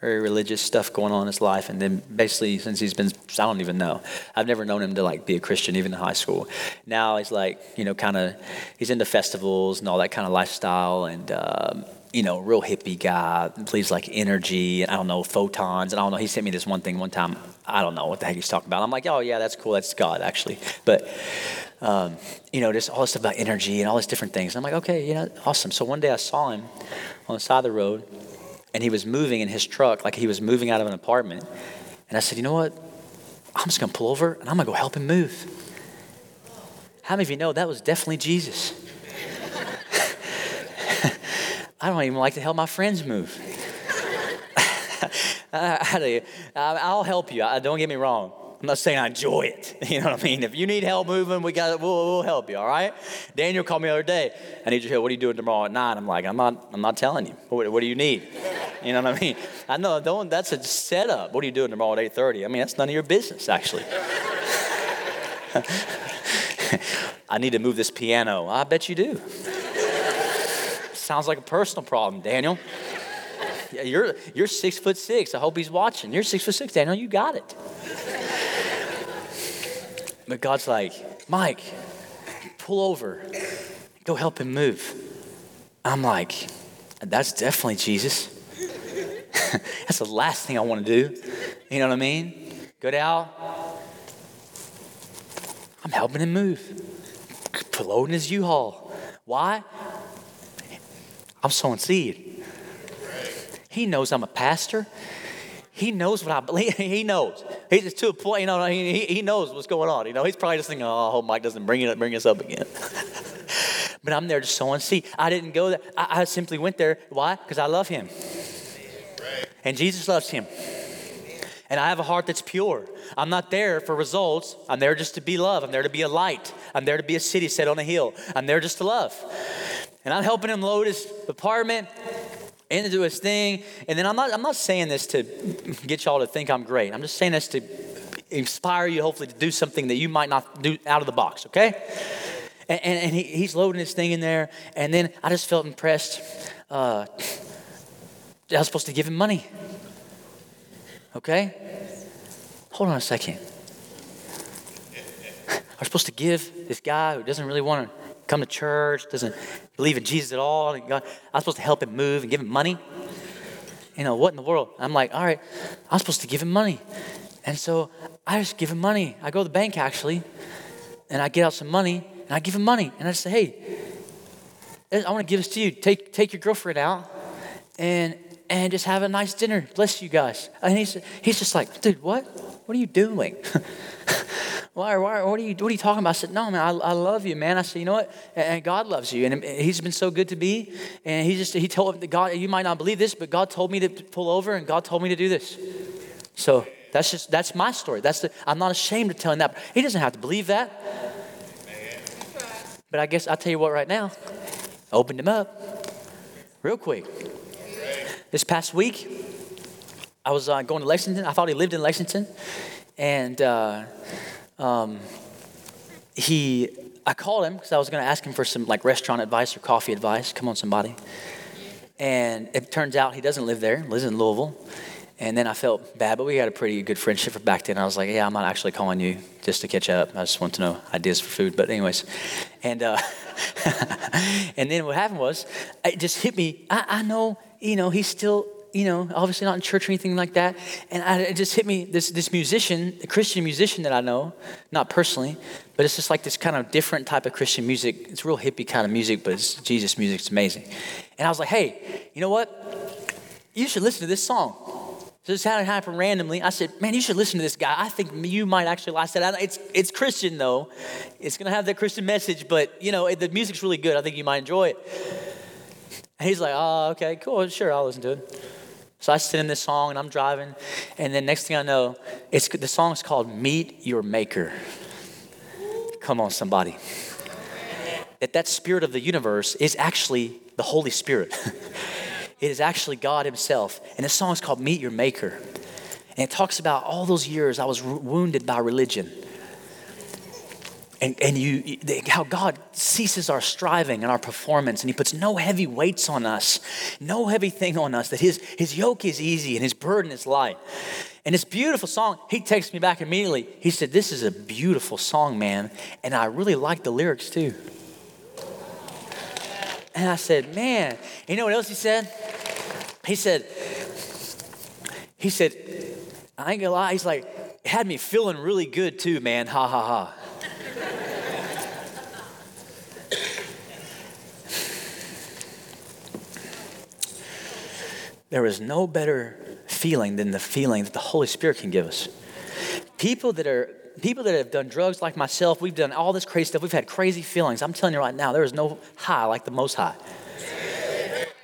very religious stuff going on in his life. And then basically, since he's been, I don't even know. I've never known him to like be a Christian, even in high school. Now he's like, you know, kind of, he's into festivals and all that kind of lifestyle. And, um, you know, real hippie guy, believes like energy and I don't know, photons. And I don't know, he sent me this one thing one time. I don't know what the heck he's talking about. I'm like, oh, yeah, that's cool. That's God, actually. But, um, you know, just all this stuff about energy and all these different things. And I'm like, okay, you know, awesome. So one day I saw him on the side of the road and he was moving in his truck like he was moving out of an apartment. And I said, you know what? I'm just going to pull over and I'm going to go help him move. How many of you know that was definitely Jesus? I don't even like to help my friends move. I'll help you. Don't get me wrong. I'm not saying I enjoy it. You know what I mean? If you need help moving, we got we'll, we'll help you. All right. Daniel called me the other day. I need your help. What are you doing tomorrow at nine? I'm like, I'm not. I'm not telling you. What, what do you need? You know what I mean? I know. Don't. That's a setup. What are you doing tomorrow at 8:30? I mean, that's none of your business, actually. I need to move this piano. I bet you do. Sounds like a personal problem, Daniel. Yeah, you're, you're six foot six. I hope he's watching. You're six foot six, Daniel. You got it. But God's like, Mike, pull over. Go help him move. I'm like, that's definitely Jesus. that's the last thing I want to do. You know what I mean? Go down. I'm helping him move. Loading his U-Haul. Why? I'm sowing seed. He knows I'm a pastor. He knows what I believe. He knows. He's just to a point, you know, he, he knows what's going on. You know, he's probably just thinking, oh, I hope Mike doesn't bring, it, bring us up again. but I'm there just sowing seed. I didn't go there. I, I simply went there. Why? Because I love him. And Jesus loves him. And I have a heart that's pure. I'm not there for results. I'm there just to be love. I'm there to be a light. I'm there to be a city set on a hill. I'm there just to love. And I'm helping him load his apartment into his thing. And then I'm not, I'm not saying this to get y'all to think I'm great. I'm just saying this to inspire you, hopefully, to do something that you might not do out of the box, okay? And, and, and he, he's loading his thing in there. And then I just felt impressed. Uh, I was supposed to give him money. Okay? Hold on a second. I was supposed to give this guy who doesn't really want to come to church, doesn't believe in Jesus at all. God, I'm supposed to help him move and give him money. You know, what in the world? I'm like, all right, I'm supposed to give him money. And so I just give him money. I go to the bank actually, and I get out some money, and I give him money. And I say, hey, eh, I want to give this to you. Take, take your girlfriend out and, and just have a nice dinner. Bless you guys. And he's, he's just like, dude, what? What are you doing? why, why, what, are you, what are you talking about? I said, no, man, I, I love you, man. I said, you know what? And God loves you. And he's been so good to me. And he just, he told God, you might not believe this, but God told me to pull over and God told me to do this. So that's just, that's my story. That's the, I'm not ashamed of telling that. He doesn't have to believe that. But I guess I'll tell you what right now. opened him up real quick. This past week, I was uh, going to Lexington. I thought he lived in Lexington. And, uh, um, he, I called him because I was going to ask him for some like restaurant advice or coffee advice. Come on, somebody. And it turns out he doesn't live there, lives in Louisville. And then I felt bad, but we had a pretty good friendship back then. I was like, yeah, I'm not actually calling you just to catch up. I just want to know ideas for food. But anyways, and uh, and then what happened was, it just hit me. I, I know, you know, he's still you know, obviously not in church or anything like that. And I, it just hit me this, this musician, a Christian musician that I know, not personally, but it's just like this kind of different type of Christian music. It's real hippie kind of music, but it's Jesus music. It's amazing. And I was like, hey, you know what? You should listen to this song. So this had to happen randomly. I said, man, you should listen to this guy. I think you might actually like that. It's, it's Christian, though. It's going to have that Christian message, but, you know, the music's really good. I think you might enjoy it. And he's like, oh, okay, cool. Sure, I'll listen to it. So I sit in this song and I'm driving, and then next thing I know, it's the song's called "Meet Your Maker." Come on, somebody. That that spirit of the universe is actually the Holy Spirit. it is actually God Himself, and this song is called "Meet Your Maker," and it talks about all those years I was wounded by religion. And, and you, how God ceases our striving and our performance, and He puts no heavy weights on us, no heavy thing on us, that His, his yoke is easy and His burden is light. And this beautiful song, he takes me back immediately. He said, This is a beautiful song, man. And I really like the lyrics too. And I said, Man, you know what else he said? He said, He said, I ain't gonna lie, he's like, it had me feeling really good too, man. Ha ha ha. There is no better feeling than the feeling that the Holy Spirit can give us. People that are people that have done drugs like myself, we've done all this crazy stuff. We've had crazy feelings. I'm telling you right now, there is no high like the most high.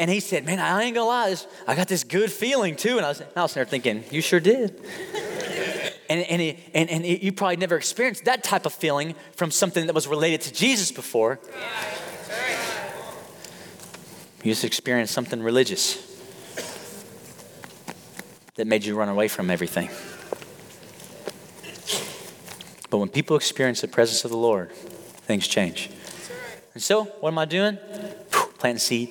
And he said, Man, I ain't gonna lie, I got this good feeling too. And I was, I was there thinking, You sure did. and, and, and, and you probably never experienced that type of feeling from something that was related to Jesus before. You just experienced something religious that made you run away from everything. But when people experience the presence of the Lord, things change. And so, what am I doing? Planting seed.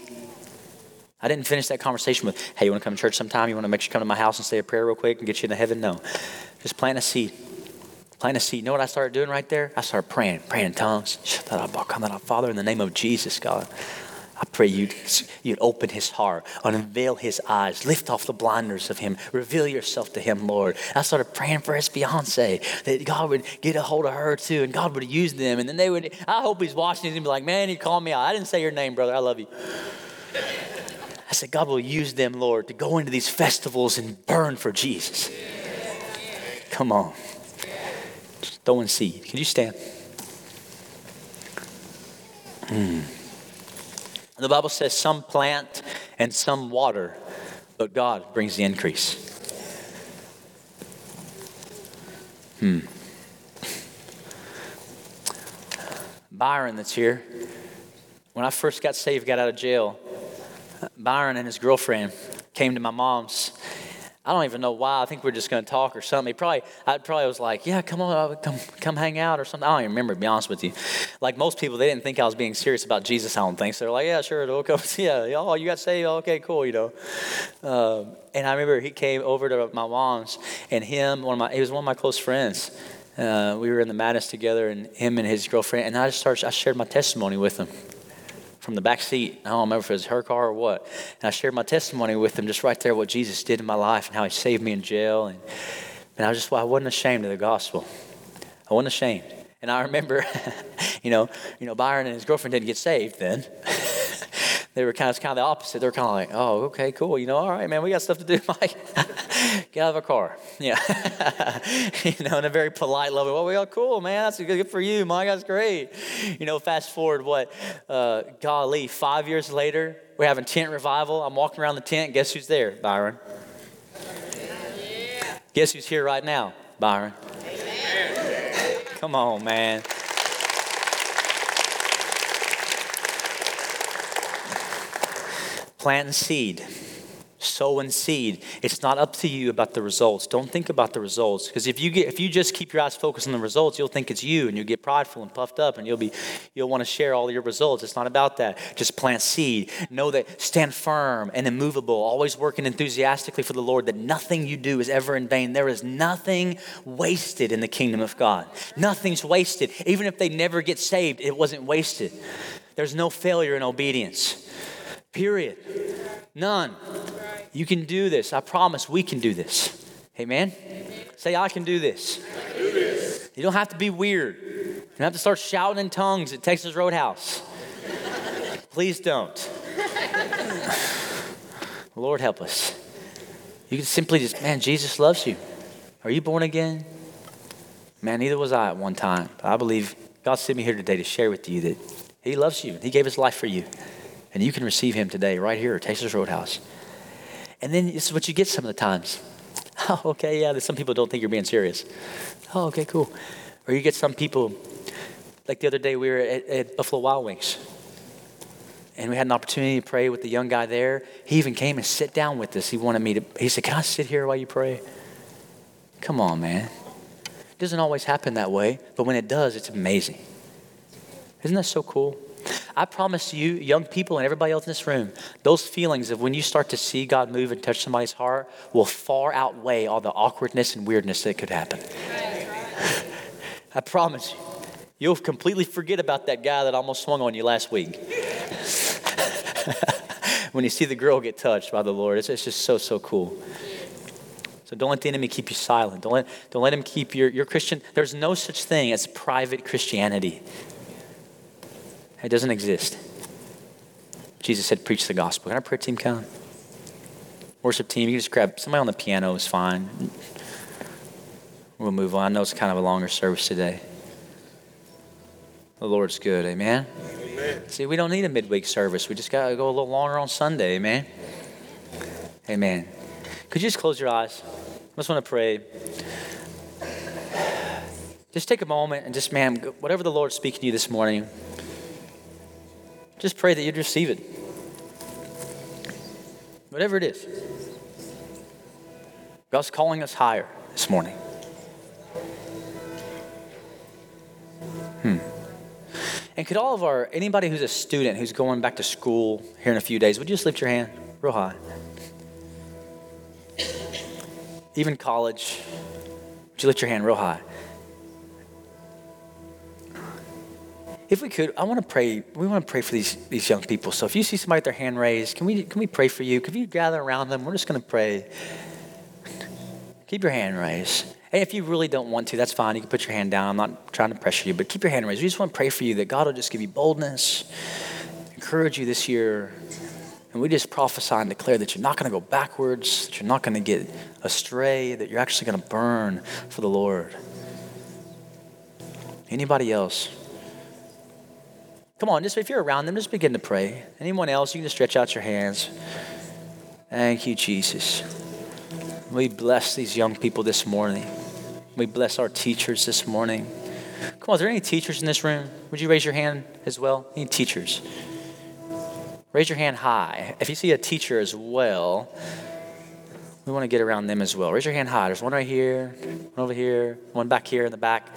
I didn't finish that conversation with, hey, you want to come to church sometime? You want to make sure you come to my house and say a prayer real quick and get you into heaven? No. Just plant a seed. Plant a seed. You know what I started doing right there? I started praying, praying in tongues. Father, in the name of Jesus, God, I pray you'd, you'd open his heart, unveil his eyes, lift off the blinders of him, reveal yourself to him, Lord. I started praying for his fiance that God would get a hold of her too, and God would use them. And then they would, I hope he's watching and be like, man, he called me out. I didn't say your name, brother. I love you. I said, God will use them, Lord, to go into these festivals and burn for Jesus. Come on. Just throwing seed. Can you stand? Hmm. Hmm. The Bible says some plant and some water, but God brings the increase. Hmm. Byron, that's here, when I first got saved, got out of jail, Byron and his girlfriend came to my mom's I don't even know why. I think we are just going to talk or something. He probably, I probably was like, "Yeah, come on, come, come hang out or something." I don't even remember. To be honest with you, like most people, they didn't think I was being serious about Jesus. I don't think so. They're like, "Yeah, sure, we'll come. Yeah, oh, you got saved. Okay, cool. You know." Um, and I remember he came over to my mom's, and him, one of my, he was one of my close friends. Uh, we were in the madness together, and him and his girlfriend, and I just started. I shared my testimony with him from the back seat. I don't remember if it was her car or what. And I shared my testimony with them just right there, what Jesus did in my life and how he saved me in jail. And, and I was just, well, I wasn't ashamed of the gospel. I wasn't ashamed. And I remember, you know, you know, Byron and his girlfriend didn't get saved then. they were kind of, kind of the opposite. They were kind of like, oh, okay, cool. You know, all right, man, we got stuff to do, Mike. Get out of a car. Yeah. you know, in a very polite, level. well, we are cool, man. That's good for you, Mike. That's great. You know, fast forward, what, uh, golly, five years later, we're having tent revival. I'm walking around the tent. Guess who's there, Byron? Yeah. Guess who's here right now, Byron? Amen. Come on, man. Planting seed. Sowing seed. It's not up to you about the results. Don't think about the results because if you get if you just keep your eyes focused on the results you'll think it's you and you'll get prideful and puffed up and you'll be you'll want to share all your results. It's not about that. Just plant seed. Know that stand firm and immovable always working enthusiastically for the lord that nothing you do is ever in vain. There is nothing wasted in the kingdom of god. Nothing's wasted. Even if they never get saved it wasn't wasted. There's no failure in obedience Period. None. You can do this. I promise we can do this. Amen? Say, I can do this. You don't have to be weird. You don't have to start shouting in tongues at Texas Roadhouse. Please don't. Lord, help us. You can simply just, man, Jesus loves you. Are you born again? Man, neither was I at one time. But I believe God sent me here today to share with you that He loves you. He gave His life for you. And you can receive him today right here at Texas Roadhouse. And then this is what you get some of the times. Oh, okay, yeah, some people don't think you're being serious. Oh, okay, cool. Or you get some people, like the other day, we were at, at Buffalo Wild Wings. And we had an opportunity to pray with the young guy there. He even came and sit down with us. He wanted me to, he said, Can I sit here while you pray? Come on, man. It doesn't always happen that way, but when it does, it's amazing. Isn't that so cool? I promise you, young people and everybody else in this room, those feelings of when you start to see God move and touch somebody's heart will far outweigh all the awkwardness and weirdness that could happen. I promise you. You'll completely forget about that guy that almost swung on you last week. when you see the girl get touched by the Lord, it's, it's just so, so cool. So don't let the enemy keep you silent. Don't let, don't let him keep your, your Christian. There's no such thing as private Christianity. It doesn't exist. Jesus said, preach the gospel. Can our prayer team come? Worship team, you can just grab somebody on the piano is fine. We'll move on. I know it's kind of a longer service today. The Lord's good, amen? amen. See, we don't need a midweek service. We just got to go a little longer on Sunday, amen? Amen. Could you just close your eyes? I just want to pray. Just take a moment and just, man, whatever the Lord's speaking to you this morning, just pray that you'd receive it. Whatever it is. God's calling us higher this morning. Hmm. And could all of our, anybody who's a student who's going back to school here in a few days, would you just lift your hand real high? Even college, would you lift your hand real high? If we could, I want to pray. We want to pray for these, these young people. So if you see somebody with their hand raised, can we, can we pray for you? Can you gather around them? We're just going to pray. Keep your hand raised. And if you really don't want to, that's fine. You can put your hand down. I'm not trying to pressure you, but keep your hand raised. We just want to pray for you that God will just give you boldness, encourage you this year. And we just prophesy and declare that you're not going to go backwards, that you're not going to get astray, that you're actually going to burn for the Lord. Anybody else? Come on, just if you're around them, just begin to pray. Anyone else, you can just stretch out your hands. Thank you, Jesus. We bless these young people this morning. We bless our teachers this morning. Come on, is there any teachers in this room? Would you raise your hand as well? Any teachers? Raise your hand high. If you see a teacher as well, we want to get around them as well. Raise your hand high. There's one right here, one over here, one back here in the back.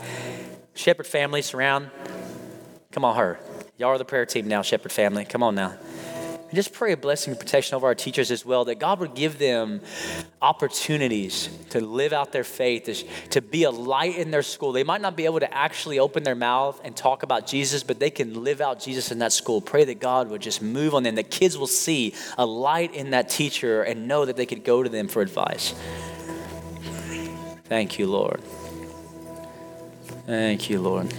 Shepherd family, surround. Come on, her. Y'all are the prayer team now, Shepherd family. Come on now. And just pray a blessing and protection over our teachers as well, that God would give them opportunities to live out their faith, to be a light in their school. They might not be able to actually open their mouth and talk about Jesus, but they can live out Jesus in that school. Pray that God would just move on them, that kids will see a light in that teacher and know that they could go to them for advice. Thank you, Lord. Thank you, Lord.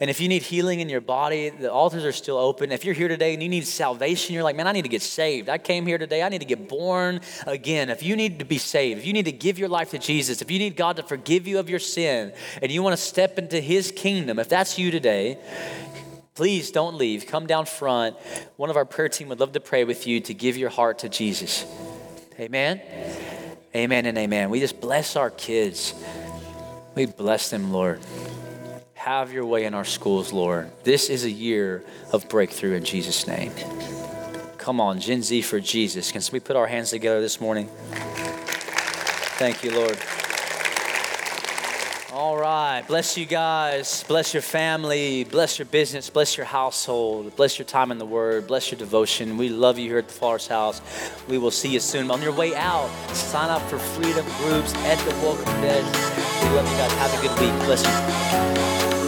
And if you need healing in your body, the altars are still open. If you're here today and you need salvation, you're like, man, I need to get saved. I came here today. I need to get born again. If you need to be saved, if you need to give your life to Jesus, if you need God to forgive you of your sin, and you want to step into His kingdom, if that's you today, please don't leave. Come down front. One of our prayer team would love to pray with you to give your heart to Jesus. Amen. Amen and amen. We just bless our kids. We bless them, Lord. Have your way in our schools, Lord. This is a year of breakthrough in Jesus' name. Come on, Gen Z for Jesus. Can we put our hands together this morning? Thank you, Lord. All right. Bless you guys. Bless your family. Bless your business. Bless your household. Bless your time in the Word. Bless your devotion. We love you here at the Flowers House. We will see you soon. On your way out, sign up for freedom groups at the Welcome Bed. We love you guys. Have a good week. Bless you.